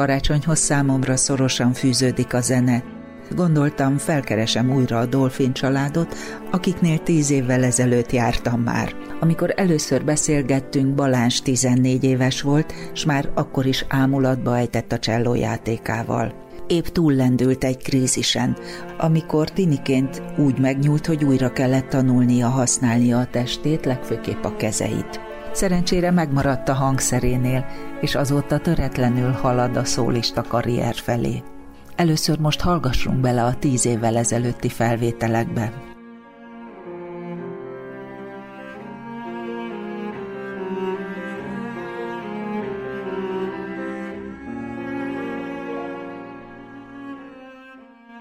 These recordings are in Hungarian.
Karácsonyhoz számomra szorosan fűződik a zene. Gondoltam, felkeresem újra a Dolphin családot, akiknél tíz évvel ezelőtt jártam már. Amikor először beszélgettünk, Balázs 14 éves volt, s már akkor is ámulatba ejtett a cselló játékával. Épp túllendült egy krízisen, amikor tiniként úgy megnyúlt, hogy újra kellett tanulnia használnia a testét, legfőképp a kezeit. Szerencsére megmaradt a hangszerénél, és azóta töretlenül halad a szólista karrier felé. Először most hallgassunk bele a tíz évvel ezelőtti felvételekbe.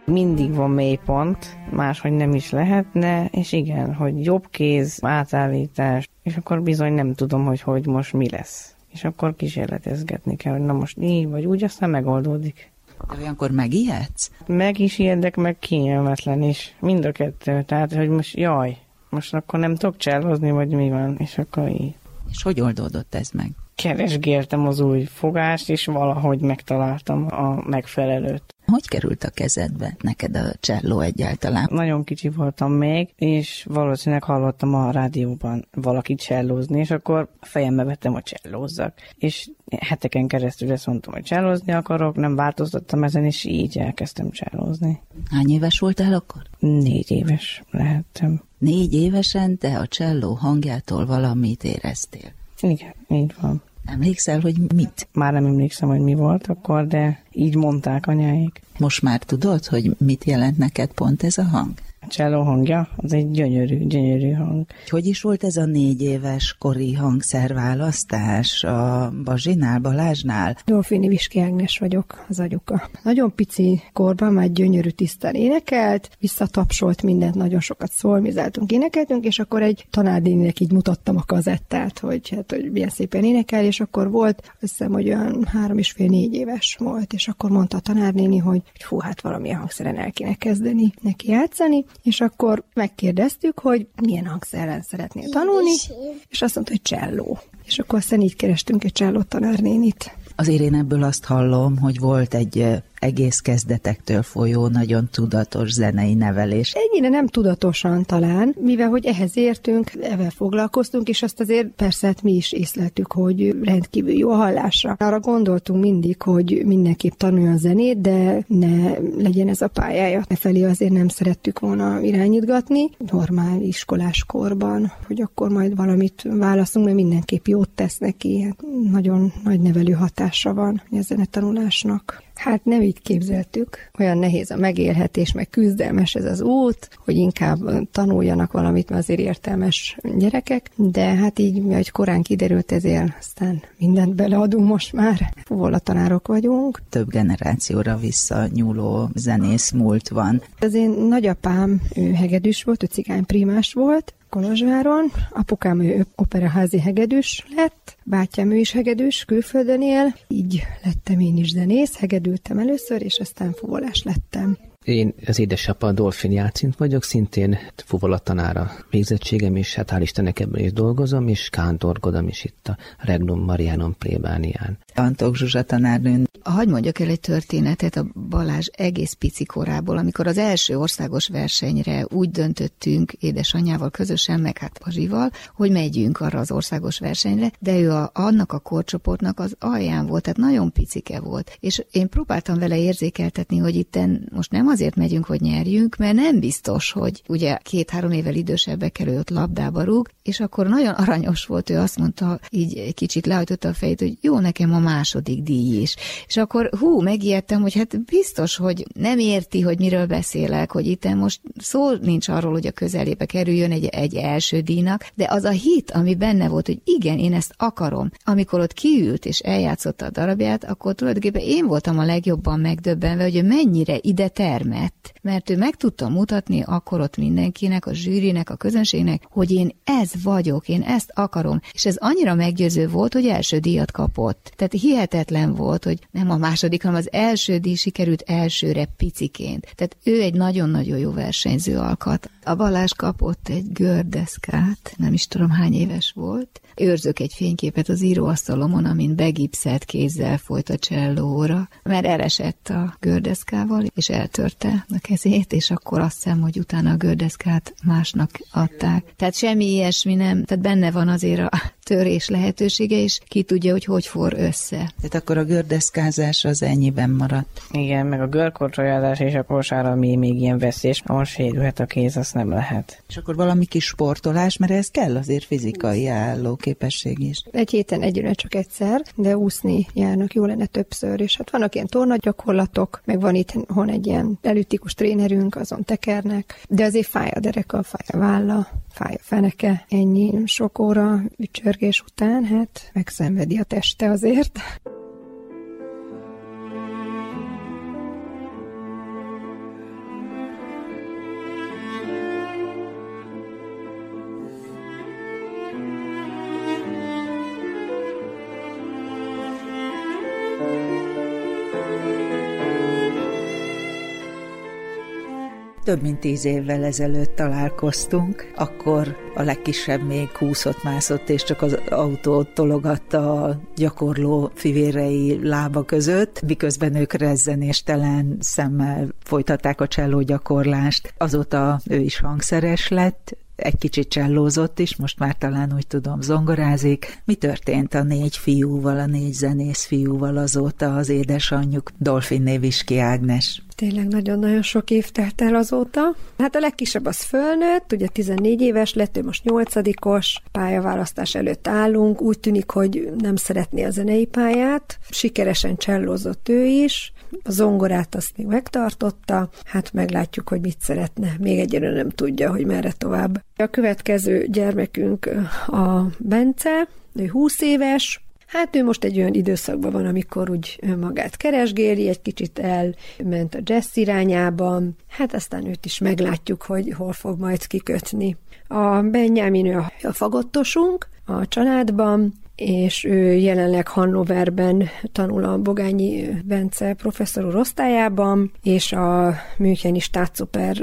mindig van mélypont, máshogy nem is lehetne, és igen, hogy jobb kéz, átállítás, és akkor bizony nem tudom, hogy hogy most mi lesz. És akkor kísérletezgetni kell, hogy na most így vagy úgy, aztán megoldódik. De olyankor megijedsz? Meg is ijedek, meg kényelmetlen is. Mind a kettő. Tehát, hogy most jaj, most akkor nem tudok cselhozni, vagy mi van, és akkor így. És hogy oldódott ez meg? Keresgéltem az új fogást, és valahogy megtaláltam a megfelelőt. Hogy került a kezedbe neked a cselló egyáltalán? Nagyon kicsi voltam még, és valószínűleg hallottam a rádióban valakit csellózni, és akkor fejembe vettem, hogy csellózzak. És heteken keresztül ezt mondtam, hogy csellózni akarok, nem változtattam ezen, és így elkezdtem csellózni. Hány éves voltál akkor? Négy éves lehettem. Négy évesen te a cselló hangjától valamit éreztél. Igen, így van. Emlékszel, hogy mit? Már nem emlékszem, hogy mi volt akkor, de így mondták anyáik. Most már tudod, hogy mit jelent neked pont ez a hang? Cselló hangja, az egy gyönyörű, gyönyörű hang. Hogy is volt ez a négy éves kori hangszerválasztás a Bazsinál, Balázsnál? Dolfini Viski Ágnes vagyok, az agyuka. Nagyon pici korban már gyönyörű tisztán énekelt, visszatapsolt mindent, nagyon sokat szolmizáltunk, énekeltünk, és akkor egy tanárdéninek így mutattam a kazettát, hogy hát, hogy milyen szépen énekel, és akkor volt, azt hiszem, hogy olyan három és fél négy éves volt, és akkor mondta a tanárnéni, hogy fú, hát valamilyen hangszeren el kéne kezdeni neki játszani, és akkor megkérdeztük, hogy milyen hangszerrel szeretnél tanulni, és azt mondta, hogy cselló. És akkor aztán így kerestünk egy cselló tanárnénit. Azért én ebből azt hallom, hogy volt egy egész kezdetektől folyó, nagyon tudatos zenei nevelés. Ennyire nem tudatosan talán, mivel hogy ehhez értünk, evel foglalkoztunk, és azt azért persze hát mi is észleltük, hogy rendkívül jó a hallásra. Arra gondoltunk mindig, hogy mindenképp tanuljon zenét, de ne legyen ez a pályája. E felé azért nem szerettük volna irányítgatni, normál iskolás korban, hogy akkor majd valamit válaszunk, mert mindenképp jót tesz neki. Hát nagyon nagy nevelő hatása van a zenetanulásnak. Hát nem így képzeltük. Olyan nehéz a megélhetés, meg küzdelmes ez az út, hogy inkább tanuljanak valamit, mert azért értelmes gyerekek, de hát így, hogy korán kiderült, ezért aztán mindent beleadunk most már. Fuvola tanárok vagyunk. Több generációra visszanyúló zenész múlt van. Az én nagyapám, ő hegedűs volt, ő cigányprímás volt, Kolozsváron. Apukám ő operaházi hegedűs lett, bátyám ő is hegedűs, külföldön él, így lettem én is zenész, hegedültem először, és aztán fuvolás lettem. Én az édesapa Dolfin Játszint vagyok, szintén fuvolatanára végzettségem, és hát hál' Istennek ebben is dolgozom, és kántorkodom is itt a Regnum Marianon plébánián. Antok Zsuzsa tanárnőn. Hagy mondjak el egy történetet a Balázs egész pici korából, amikor az első országos versenyre úgy döntöttünk édesanyjával közösen, meg hát Pazsival, hogy megyünk arra az országos versenyre, de ő a, annak a korcsoportnak az alján volt, tehát nagyon picike volt. És én próbáltam vele érzékeltetni, hogy itt most nem azért megyünk, hogy nyerjünk, mert nem biztos, hogy ugye két-három évvel idősebbekkel ő ott labdába rúg, és akkor nagyon aranyos volt, ő azt mondta, így kicsit lehajtotta a fejét, hogy jó nekem a második díj is. És akkor hú, megijedtem, hogy hát biztos, hogy nem érti, hogy miről beszélek, hogy itt most szó nincs arról, hogy a közelébe kerüljön egy, egy első díjnak, de az a hit, ami benne volt, hogy igen, én ezt akarom. Amikor ott kiült és eljátszotta a darabját, akkor tulajdonképpen én voltam a legjobban megdöbbenve, hogy mennyire ide termett, mert ő meg tudta mutatni akkor ott mindenkinek, a zsűrinek, a közönségnek, hogy én ez vagyok, én ezt akarom. És ez annyira meggyőző volt, hogy első díjat kapott. Tehát hihetetlen volt, hogy nem a második, hanem az első díj sikerült elsőre piciként. Tehát ő egy nagyon-nagyon jó versenyző alkat. A Balázs kapott egy gördeszkát, nem is tudom hány éves volt. Őrzök egy fényképet az íróasztalomon, amin begipszelt kézzel folyt a csellóra, mert elesett a gördeszkával, és eltörte a kezét, és akkor azt hiszem, hogy utána a gördeszkát másnak adták. Tehát semmi ilyesmi nem, tehát benne van azért a törés lehetősége, és ki tudja, hogy hogy for össze. Tehát akkor a gördeszkázás az ennyiben maradt. Igen, meg a görkorcsolyázás és a kosár, ami még ilyen veszélyes, most sérülhet a kéz, azt nem lehet. És akkor valami kis sportolás, mert ez kell azért fizikai állóképesség is. Egy héten egyre csak egyszer, de úszni járnak, jó lenne többször, és hát vannak ilyen tornagyakorlatok, meg van itt hon egy ilyen elütikus trénerünk, azon tekernek, de azért fáj a dereka, fáj a válla, fáj a feneke, ennyi sok óra ücsörgés után, hát megszenvedi a teste azért. Bye. Több mint tíz évvel ezelőtt találkoztunk, akkor a legkisebb még húszott, mászott, és csak az autót tologatta a gyakorló fivérei lába között, miközben ők rezzenéstelen szemmel folytatták a cselló gyakorlást. Azóta ő is hangszeres lett, egy kicsit csellózott is, most már talán úgy tudom zongorázik. Mi történt a négy fiúval, a négy zenész fiúval azóta az édesanyjuk Dolphin Néviski Ágnes? Tényleg nagyon-nagyon sok év telt el azóta. Hát a legkisebb az fölnőtt, ugye 14 éves lett, ő most nyolcadikos, pályaválasztás előtt állunk, úgy tűnik, hogy nem szeretné a zenei pályát, sikeresen csellózott ő is, a zongorát azt még megtartotta, hát meglátjuk, hogy mit szeretne. Még egyre nem tudja, hogy merre tovább. A következő gyermekünk a Bence, ő 20 éves, Hát ő most egy olyan időszakban van, amikor úgy önmagát keresgéli, egy kicsit elment a jazz irányába, hát aztán őt is meglátjuk, hogy hol fog majd kikötni. A Benjamin ő a fagottosunk a családban, és ő jelenleg Hannoverben tanul a Bogányi Bence professzor úr osztályában, és a Müncheni Staatsoper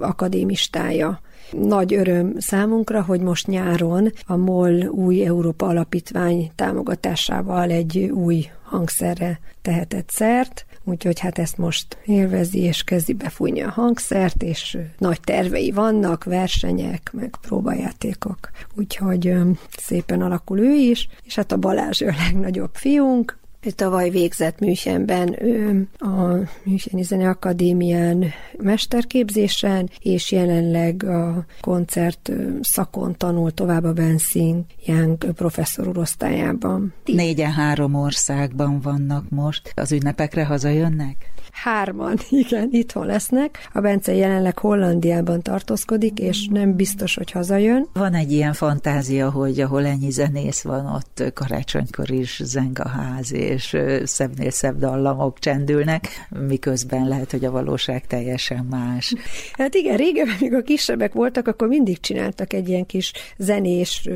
akadémistája. Nagy öröm számunkra, hogy most nyáron a MOL új Európa Alapítvány támogatásával egy új hangszerre tehetett szert, úgyhogy hát ezt most élvezi, és kezdi befújni a hangszert, és nagy tervei vannak, versenyek, meg próbajátékok, úgyhogy szépen alakul ő is, és hát a Balázs a legnagyobb fiunk, tavaly végzett Münchenben ő a Müncheni Zeneakadémián mesterképzésen, és jelenleg a koncert szakon tanul tovább a Benszín Young professzor osztályában. Négyen három országban vannak most. Az ünnepekre hazajönnek? Hárman, igen, itthon lesznek. A Bence jelenleg Hollandiában tartózkodik, és nem biztos, hogy hazajön. Van egy ilyen fantázia, hogy ahol ennyi zenész van, ott karácsonykor is zeng a ház, és szebbnél szebb dallamok csendülnek, miközben lehet, hogy a valóság teljesen más. Hát igen, régen, még a kisebbek voltak, akkor mindig csináltak egy ilyen kis zenés,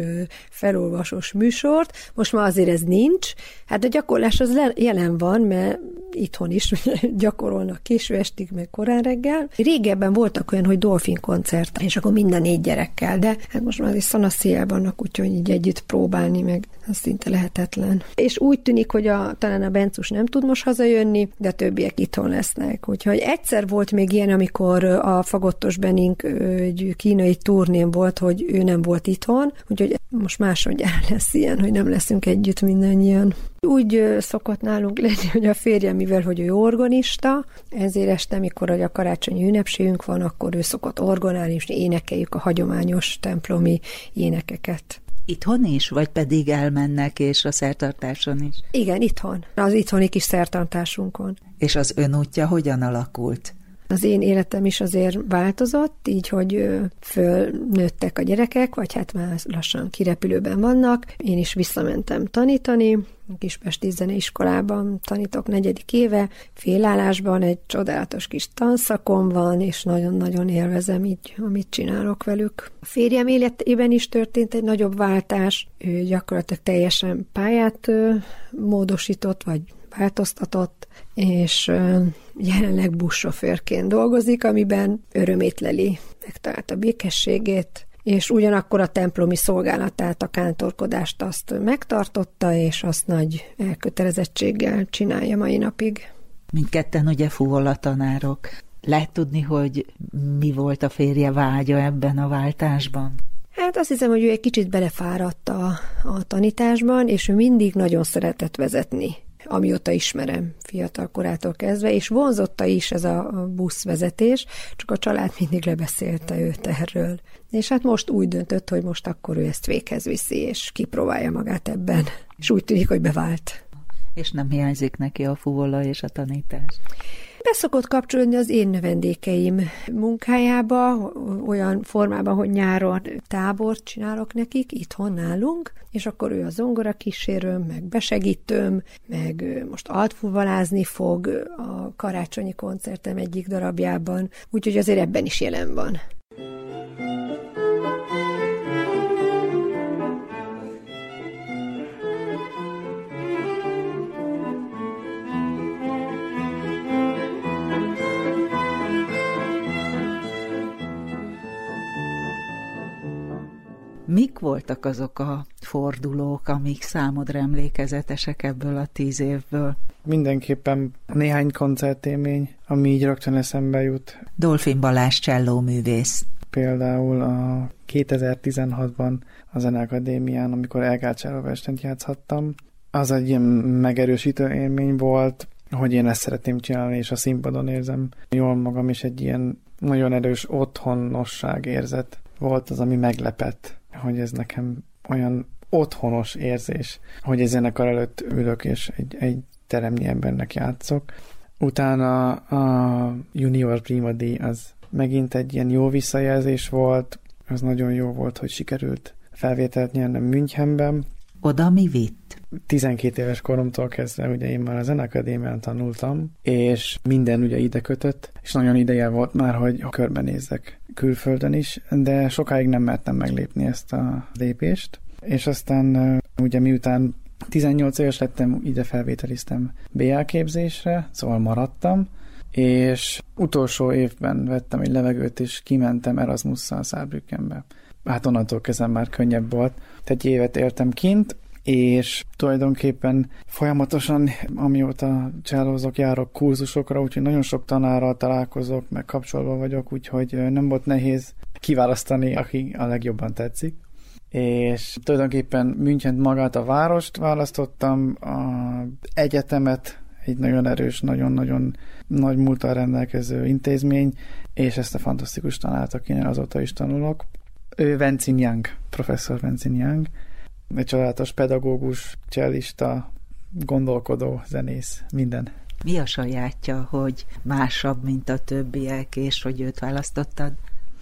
felolvasós műsort. Most már azért ez nincs. Hát a gyakorlás az jelen van, mert itthon is gyakorolnak késő estig, meg korán reggel. Régebben voltak olyan, hogy dolfin koncert, és akkor minden négy gyerekkel, de hát most már is szanaszéjel vannak, úgyhogy így együtt próbálni, meg az szinte lehetetlen. És úgy tűnik, hogy a, talán a Bencus nem tud most hazajönni, de többiek itthon lesznek. Úgyhogy egyszer volt még ilyen, amikor a Fagottos Benink egy kínai turnén volt, hogy ő nem volt itthon, úgyhogy most másodjára lesz ilyen, hogy nem leszünk együtt mindannyian. Úgy szokott nálunk lenni, hogy a férjem, mivel hogy ő organista, ezért este, mikor a karácsonyi ünnepségünk van, akkor ő szokott orgonálni, és énekeljük a hagyományos templomi énekeket Itthon is, vagy pedig elmennek és a szertartáson is? Igen, itthon. Az itthoni kis szertartásunkon. És az ön útja hogyan alakult? Az én életem is azért változott, így, hogy fölnőttek a gyerekek, vagy hát már lassan kirepülőben vannak. Én is visszamentem tanítani, Kispesti Zeneiskolában tanítok negyedik éve, félállásban egy csodálatos kis tanszakom van, és nagyon-nagyon élvezem így, amit csinálok velük. A férjem életében is történt egy nagyobb váltás, ő gyakorlatilag teljesen pályát módosított, vagy változtatott, és jelenleg buszsofőrként dolgozik, amiben örömét leli, megtalálta békességét, és ugyanakkor a templomi szolgálatát, a kántorkodást azt megtartotta, és azt nagy elkötelezettséggel csinálja mai napig. Mindketten ugye fuvola tanárok. Lehet tudni, hogy mi volt a férje vágya ebben a váltásban? Hát azt hiszem, hogy ő egy kicsit belefáradt a, a tanításban, és ő mindig nagyon szeretett vezetni amióta ismerem fiatal korától kezdve, és vonzotta is ez a buszvezetés, csak a család mindig lebeszélte őt erről. És hát most úgy döntött, hogy most akkor ő ezt véghez viszi, és kipróbálja magát ebben. És úgy tűnik, hogy bevált. És nem hiányzik neki a fuvola és a tanítás? Beszokott kapcsolódni az én növendékeim munkájába, olyan formában, hogy nyáron tábort csinálok nekik, itthon nálunk, és akkor ő a zongora kísérőm, meg besegítőm, meg most altfuvalázni fog a karácsonyi koncertem egyik darabjában, úgyhogy azért ebben is jelen van. Mik voltak azok a fordulók, amik számodra emlékezetesek ebből a tíz évből? Mindenképpen néhány koncertélmény, ami így rögtön eszembe jut. Dolfin Balázs cselló művész. Például a 2016-ban a Zeneakadémián, amikor Elgácsáról estent játszhattam, az egy ilyen megerősítő élmény volt, hogy én ezt szeretném csinálni, és a színpadon érzem jól magam, és egy ilyen nagyon erős otthonosság érzet volt az, ami meglepett hogy ez nekem olyan otthonos érzés, hogy egy zenekar előtt ülök, és egy, egy teremnyi embernek játszok. Utána a Junior Prima D az megint egy ilyen jó visszajelzés volt, az nagyon jó volt, hogy sikerült felvételt nyernem Münchenben. Oda mi vitt? 12 éves koromtól kezdve ugye én már a Zenekadémián tanultam, és minden ugye ide kötött, és nagyon ideje volt már, hogy körbenézzek külföldön is, de sokáig nem mertem meglépni ezt a lépést, és aztán ugye miután 18 éves lettem, ide felvételiztem BA képzésre, szóval maradtam, és utolsó évben vettem egy levegőt, és kimentem Erasmusszal Szárbükkenbe. Hát onnantól kezdem már könnyebb volt. Egy évet értem kint, és tulajdonképpen folyamatosan, amióta csellózok, járok kurzusokra, úgyhogy nagyon sok tanárral találkozok, meg kapcsolatban vagyok, úgyhogy nem volt nehéz kiválasztani, aki a legjobban tetszik. És tulajdonképpen München magát a várost választottam, a egyetemet, egy nagyon erős, nagyon-nagyon nagy múltal rendelkező intézmény, és ezt a fantasztikus tanárt, akinek azóta is tanulok. Ő Vencin Young, professzor Vencin Young, egy csodálatos pedagógus, cselista, gondolkodó, zenész, minden. Mi a sajátja, hogy másabb, mint a többiek, és hogy őt választottad?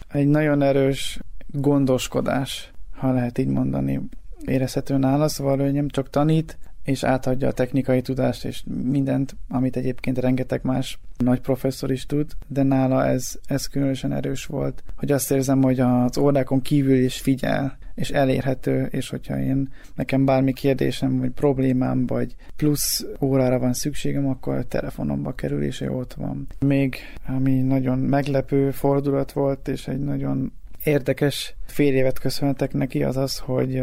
Egy nagyon erős gondoskodás, ha lehet így mondani, érezhető nála, szóval ő nem csak tanít, és átadja a technikai tudást és mindent, amit egyébként rengeteg más nagy professzor is tud, de nála ez, ez különösen erős volt, hogy azt érzem, hogy az órákon kívül is figyel, és elérhető, és hogyha én nekem bármi kérdésem, vagy problémám, vagy plusz órára van szükségem, akkor a telefonomba kerül, és ott van. Még ami nagyon meglepő fordulat volt, és egy nagyon érdekes fél évet köszönhetek neki, az az, hogy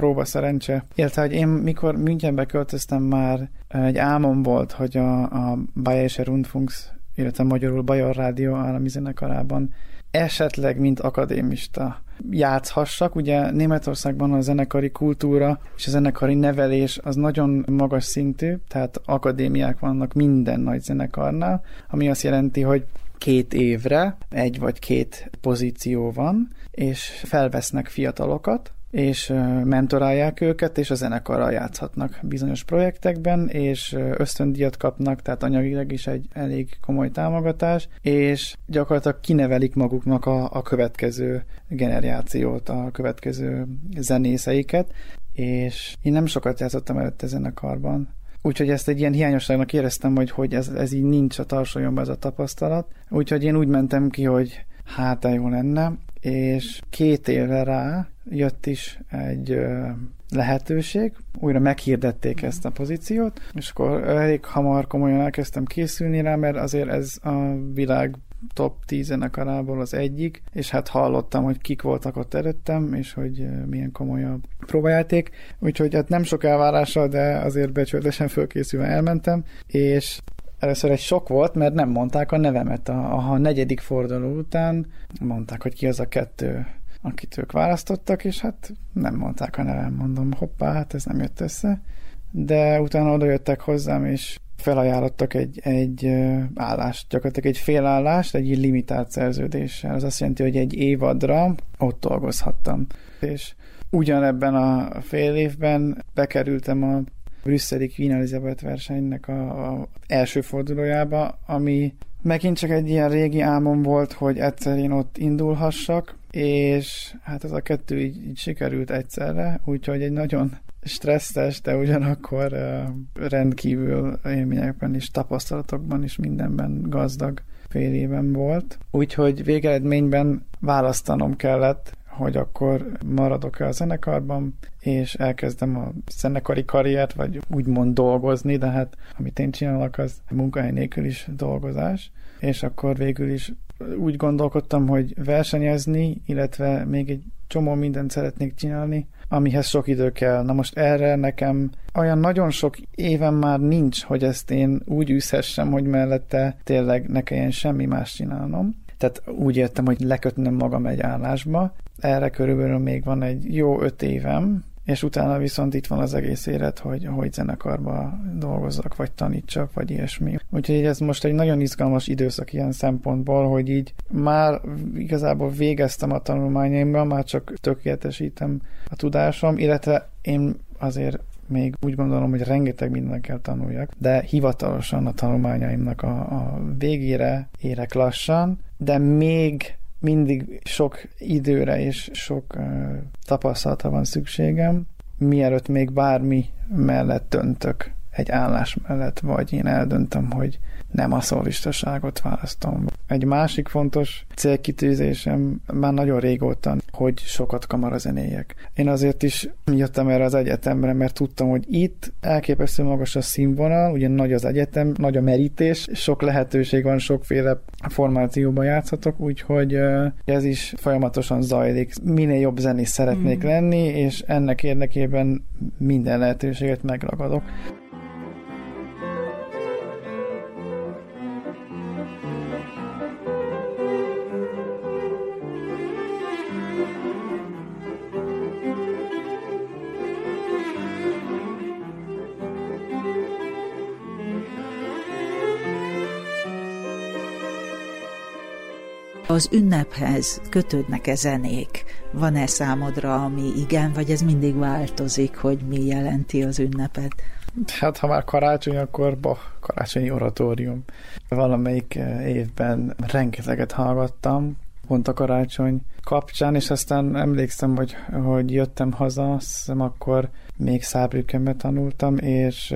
próba szerencse. Illetve, hogy én mikor Münchenbe költöztem már, egy álmom volt, hogy a, a Bayerische Rundfunks, illetve magyarul Bajor Rádió állami zenekarában esetleg, mint akadémista játszhassak. Ugye Németországban a zenekari kultúra és a zenekari nevelés az nagyon magas szintű, tehát akadémiák vannak minden nagy zenekarnál, ami azt jelenti, hogy két évre egy vagy két pozíció van, és felvesznek fiatalokat, és mentorálják őket, és a zenekarral játszhatnak bizonyos projektekben, és ösztöndíjat kapnak, tehát anyagileg is egy elég komoly támogatás, és gyakorlatilag kinevelik maguknak a, a következő generációt, a következő zenészeiket, és én nem sokat játszottam előtte zenekarban, Úgyhogy ezt egy ilyen hiányosságnak éreztem, hogy, hogy ez, ez így nincs a tarsolyomban ez a tapasztalat. Úgyhogy én úgy mentem ki, hogy hát jó lenne, és két évre rá jött is egy lehetőség, újra meghirdették ezt a pozíciót, és akkor elég hamar komolyan elkezdtem készülni rá, mert azért ez a világ top 10 zenekarából az egyik, és hát hallottam, hogy kik voltak ott előttem, és hogy milyen komoly a próbajáték, úgyhogy hát nem sok elvárással, de azért becsületesen fölkészülve elmentem, és először egy sok volt, mert nem mondták a nevemet. A, a negyedik forduló után mondták, hogy ki az a kettő, akit ők választottak, és hát nem mondták a nevem. Mondom, hoppá, hát ez nem jött össze. De utána oda jöttek hozzám, és felajánlottak egy, egy állást, gyakorlatilag egy félállást, egy limitált szerződéssel. Az azt jelenti, hogy egy évadra ott dolgozhattam. És ugyanebben a fél évben bekerültem a brüsszeli Queen Elizabeth versenynek a, a első fordulójába, ami megint csak egy ilyen régi álmom volt, hogy egyszer én ott indulhassak, és hát ez a kettő így, így sikerült egyszerre, úgyhogy egy nagyon stresszes, de ugyanakkor uh, rendkívül élményekben és tapasztalatokban is mindenben gazdag fél éven volt. Úgyhogy végeredményben választanom kellett, hogy akkor maradok-e a zenekarban, és elkezdem a zenekari karriert, vagy úgymond dolgozni, de hát amit én csinálok, az munkahely nélkül is dolgozás, és akkor végül is úgy gondolkodtam, hogy versenyezni, illetve még egy csomó mindent szeretnék csinálni, amihez sok idő kell. Na most erre nekem olyan nagyon sok éven már nincs, hogy ezt én úgy űzhessem, hogy mellette tényleg ne kelljen semmi más csinálnom. Tehát úgy értem, hogy lekötnöm magam egy állásba. Erre körülbelül még van egy jó öt évem, és utána viszont itt van az egész élet, hogy, hogy zenekarba dolgozzak, vagy tanítsak, vagy ilyesmi. Úgyhogy ez most egy nagyon izgalmas időszak ilyen szempontból, hogy így már igazából végeztem a tanulmányaimban, már csak tökéletesítem a tudásom, illetve én azért még úgy gondolom, hogy rengeteg mindent kell tanuljak, de hivatalosan a tanulmányaimnak a, a végére érek lassan, de még mindig sok időre és sok uh, tapasztalata van szükségem, mielőtt még bármi mellett döntök egy állás mellett, vagy én eldöntöm, hogy nem a szólistaságot választom. Egy másik fontos célkitűzésem már nagyon régóta, hogy sokat kamarazenéjek. Én azért is jöttem erre az egyetemre, mert tudtam, hogy itt elképesztő magas a színvonal, ugye nagy az egyetem, nagy a merítés, sok lehetőség van, sokféle formációban játszhatok, úgyhogy ez is folyamatosan zajlik. Minél jobb zenész szeretnék mm. lenni, és ennek érdekében minden lehetőséget megragadok. Az ünnephez kötődnek-e zenék? Van-e számodra, ami igen, vagy ez mindig változik, hogy mi jelenti az ünnepet? Hát, ha már karácsony, akkor bah, karácsonyi oratórium. Valamelyik eh, évben rengeteget hallgattam, pont a karácsony kapcsán, és aztán emlékszem, hogy, hogy jöttem haza, azt akkor még Szábrükembe tanultam, és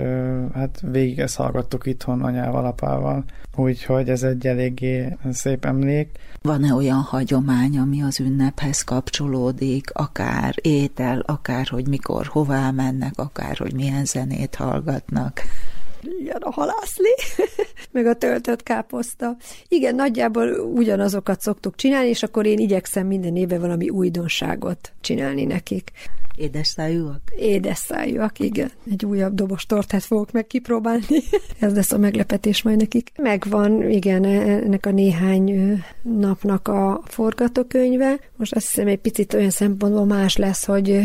hát végig ezt hallgattuk itthon anyával, apával, úgyhogy ez egy eléggé szép emlék. Van-e olyan hagyomány, ami az ünnephez kapcsolódik, akár étel, akár hogy mikor, hová mennek, akár hogy milyen zenét hallgatnak? Jön a halászlé, meg a töltött káposzta. Igen, nagyjából ugyanazokat szoktuk csinálni, és akkor én igyekszem minden évben valami újdonságot csinálni nekik. Édes szájúak? Édes szájúak, igen. Egy újabb dobos tortát fogok meg kipróbálni. Ez lesz a meglepetés majd nekik. Megvan, igen, ennek a néhány napnak a forgatókönyve. Most azt hiszem egy picit olyan szempontból más lesz, hogy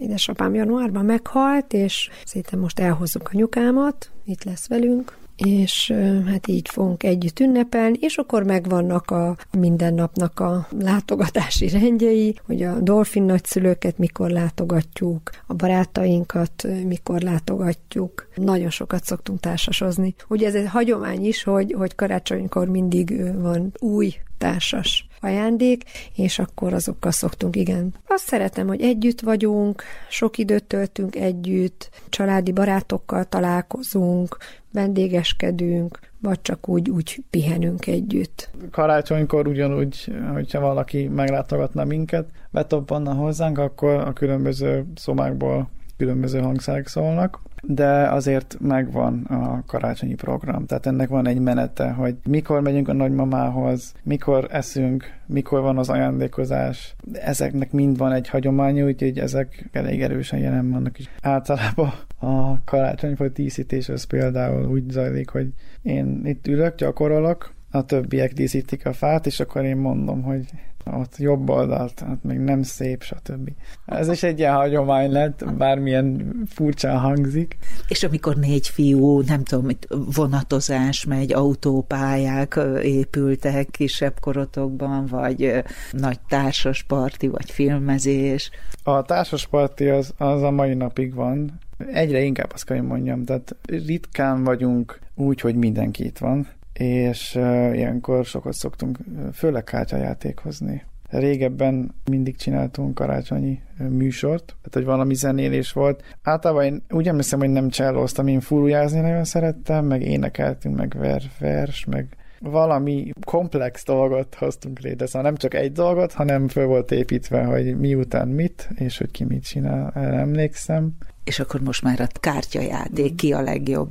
édesapám januárban meghalt, és szépen most elhozzuk a nyukámat, itt lesz velünk, és hát így fogunk együtt ünnepelni, és akkor megvannak a mindennapnak a látogatási rendjei, hogy a dolfin nagyszülőket mikor látogatjuk, a barátainkat mikor látogatjuk. Nagyon sokat szoktunk társasozni. Ugye ez egy hagyomány is, hogy, hogy karácsonykor mindig van új társas ajándék, és akkor azokkal szoktunk, igen. Azt szeretem, hogy együtt vagyunk, sok időt töltünk együtt, családi barátokkal találkozunk, vendégeskedünk, vagy csak úgy, úgy pihenünk együtt. Karácsonykor ugyanúgy, hogyha valaki meglátogatna minket, betoppanna hozzánk, akkor a különböző szomákból különböző hangszerek szólnak, de azért megvan a karácsonyi program. Tehát ennek van egy menete, hogy mikor megyünk a nagymamához, mikor eszünk, mikor van az ajándékozás. Ezeknek mind van egy hagyománya, úgyhogy ezek elég erősen jelen vannak is. Általában a karácsonyfa díszítés az például úgy zajlik, hogy én itt ülök, gyakorolok, a többiek díszítik a fát, és akkor én mondom, hogy ott jobb oldalt, hát még nem szép, stb. Ez is egy ilyen hagyomány lett, bármilyen furcsán hangzik. És amikor négy fiú, nem tudom, vonatozás megy, autópályák épültek kisebb korotokban, vagy nagy társas parti, vagy filmezés. A társas parti az, az a mai napig van. Egyre inkább azt kell, hogy mondjam, tehát ritkán vagyunk úgy, hogy mindenki itt van és ilyenkor sokat szoktunk főleg kártyajáték hozni. Régebben mindig csináltunk karácsonyi műsort, tehát hogy valami zenélés volt. Általában én úgy emlékszem, hogy nem csellóztam, én furujázni nagyon szerettem, meg énekeltünk, meg ver, vers, meg valami komplex dolgot hoztunk létre, szóval nem csak egy dolgot, hanem föl volt építve, hogy miután mit, és hogy ki mit csinál, emlékszem. És akkor most már a kártyajáték ki a legjobb?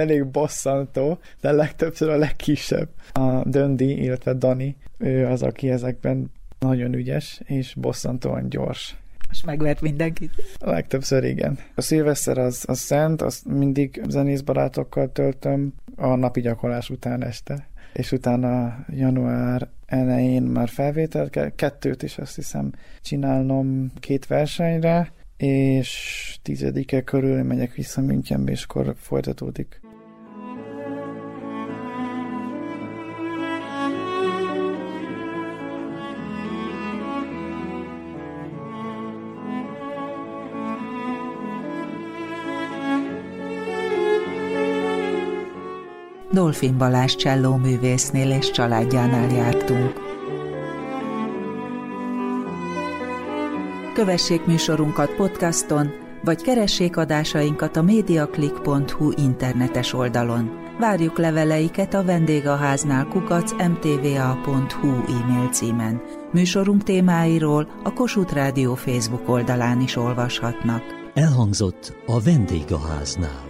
Elég bosszantó, de legtöbbször a legkisebb. A Döndi, illetve Dani, ő az, aki ezekben nagyon ügyes, és bosszantóan gyors. És megvert mindenkit? A legtöbbször igen. A szilveszter az, az szent, azt mindig zenészbarátokkal töltöm a napi gyakorlás után este. És utána január elején már felvételt kell, kettőt is azt hiszem csinálnom két versenyre, és tizedike körül megyek vissza Münchenbe, és akkor folytatódik Dolfin Balázs cselló művésznél és családjánál jártunk. Kövessék műsorunkat podcaston, vagy keressék adásainkat a mediaclick.hu internetes oldalon. Várjuk leveleiket a vendégháznál kukac mtva.hu e-mail címen. Műsorunk témáiról a Kossuth Rádió Facebook oldalán is olvashatnak. Elhangzott a vendégháznál.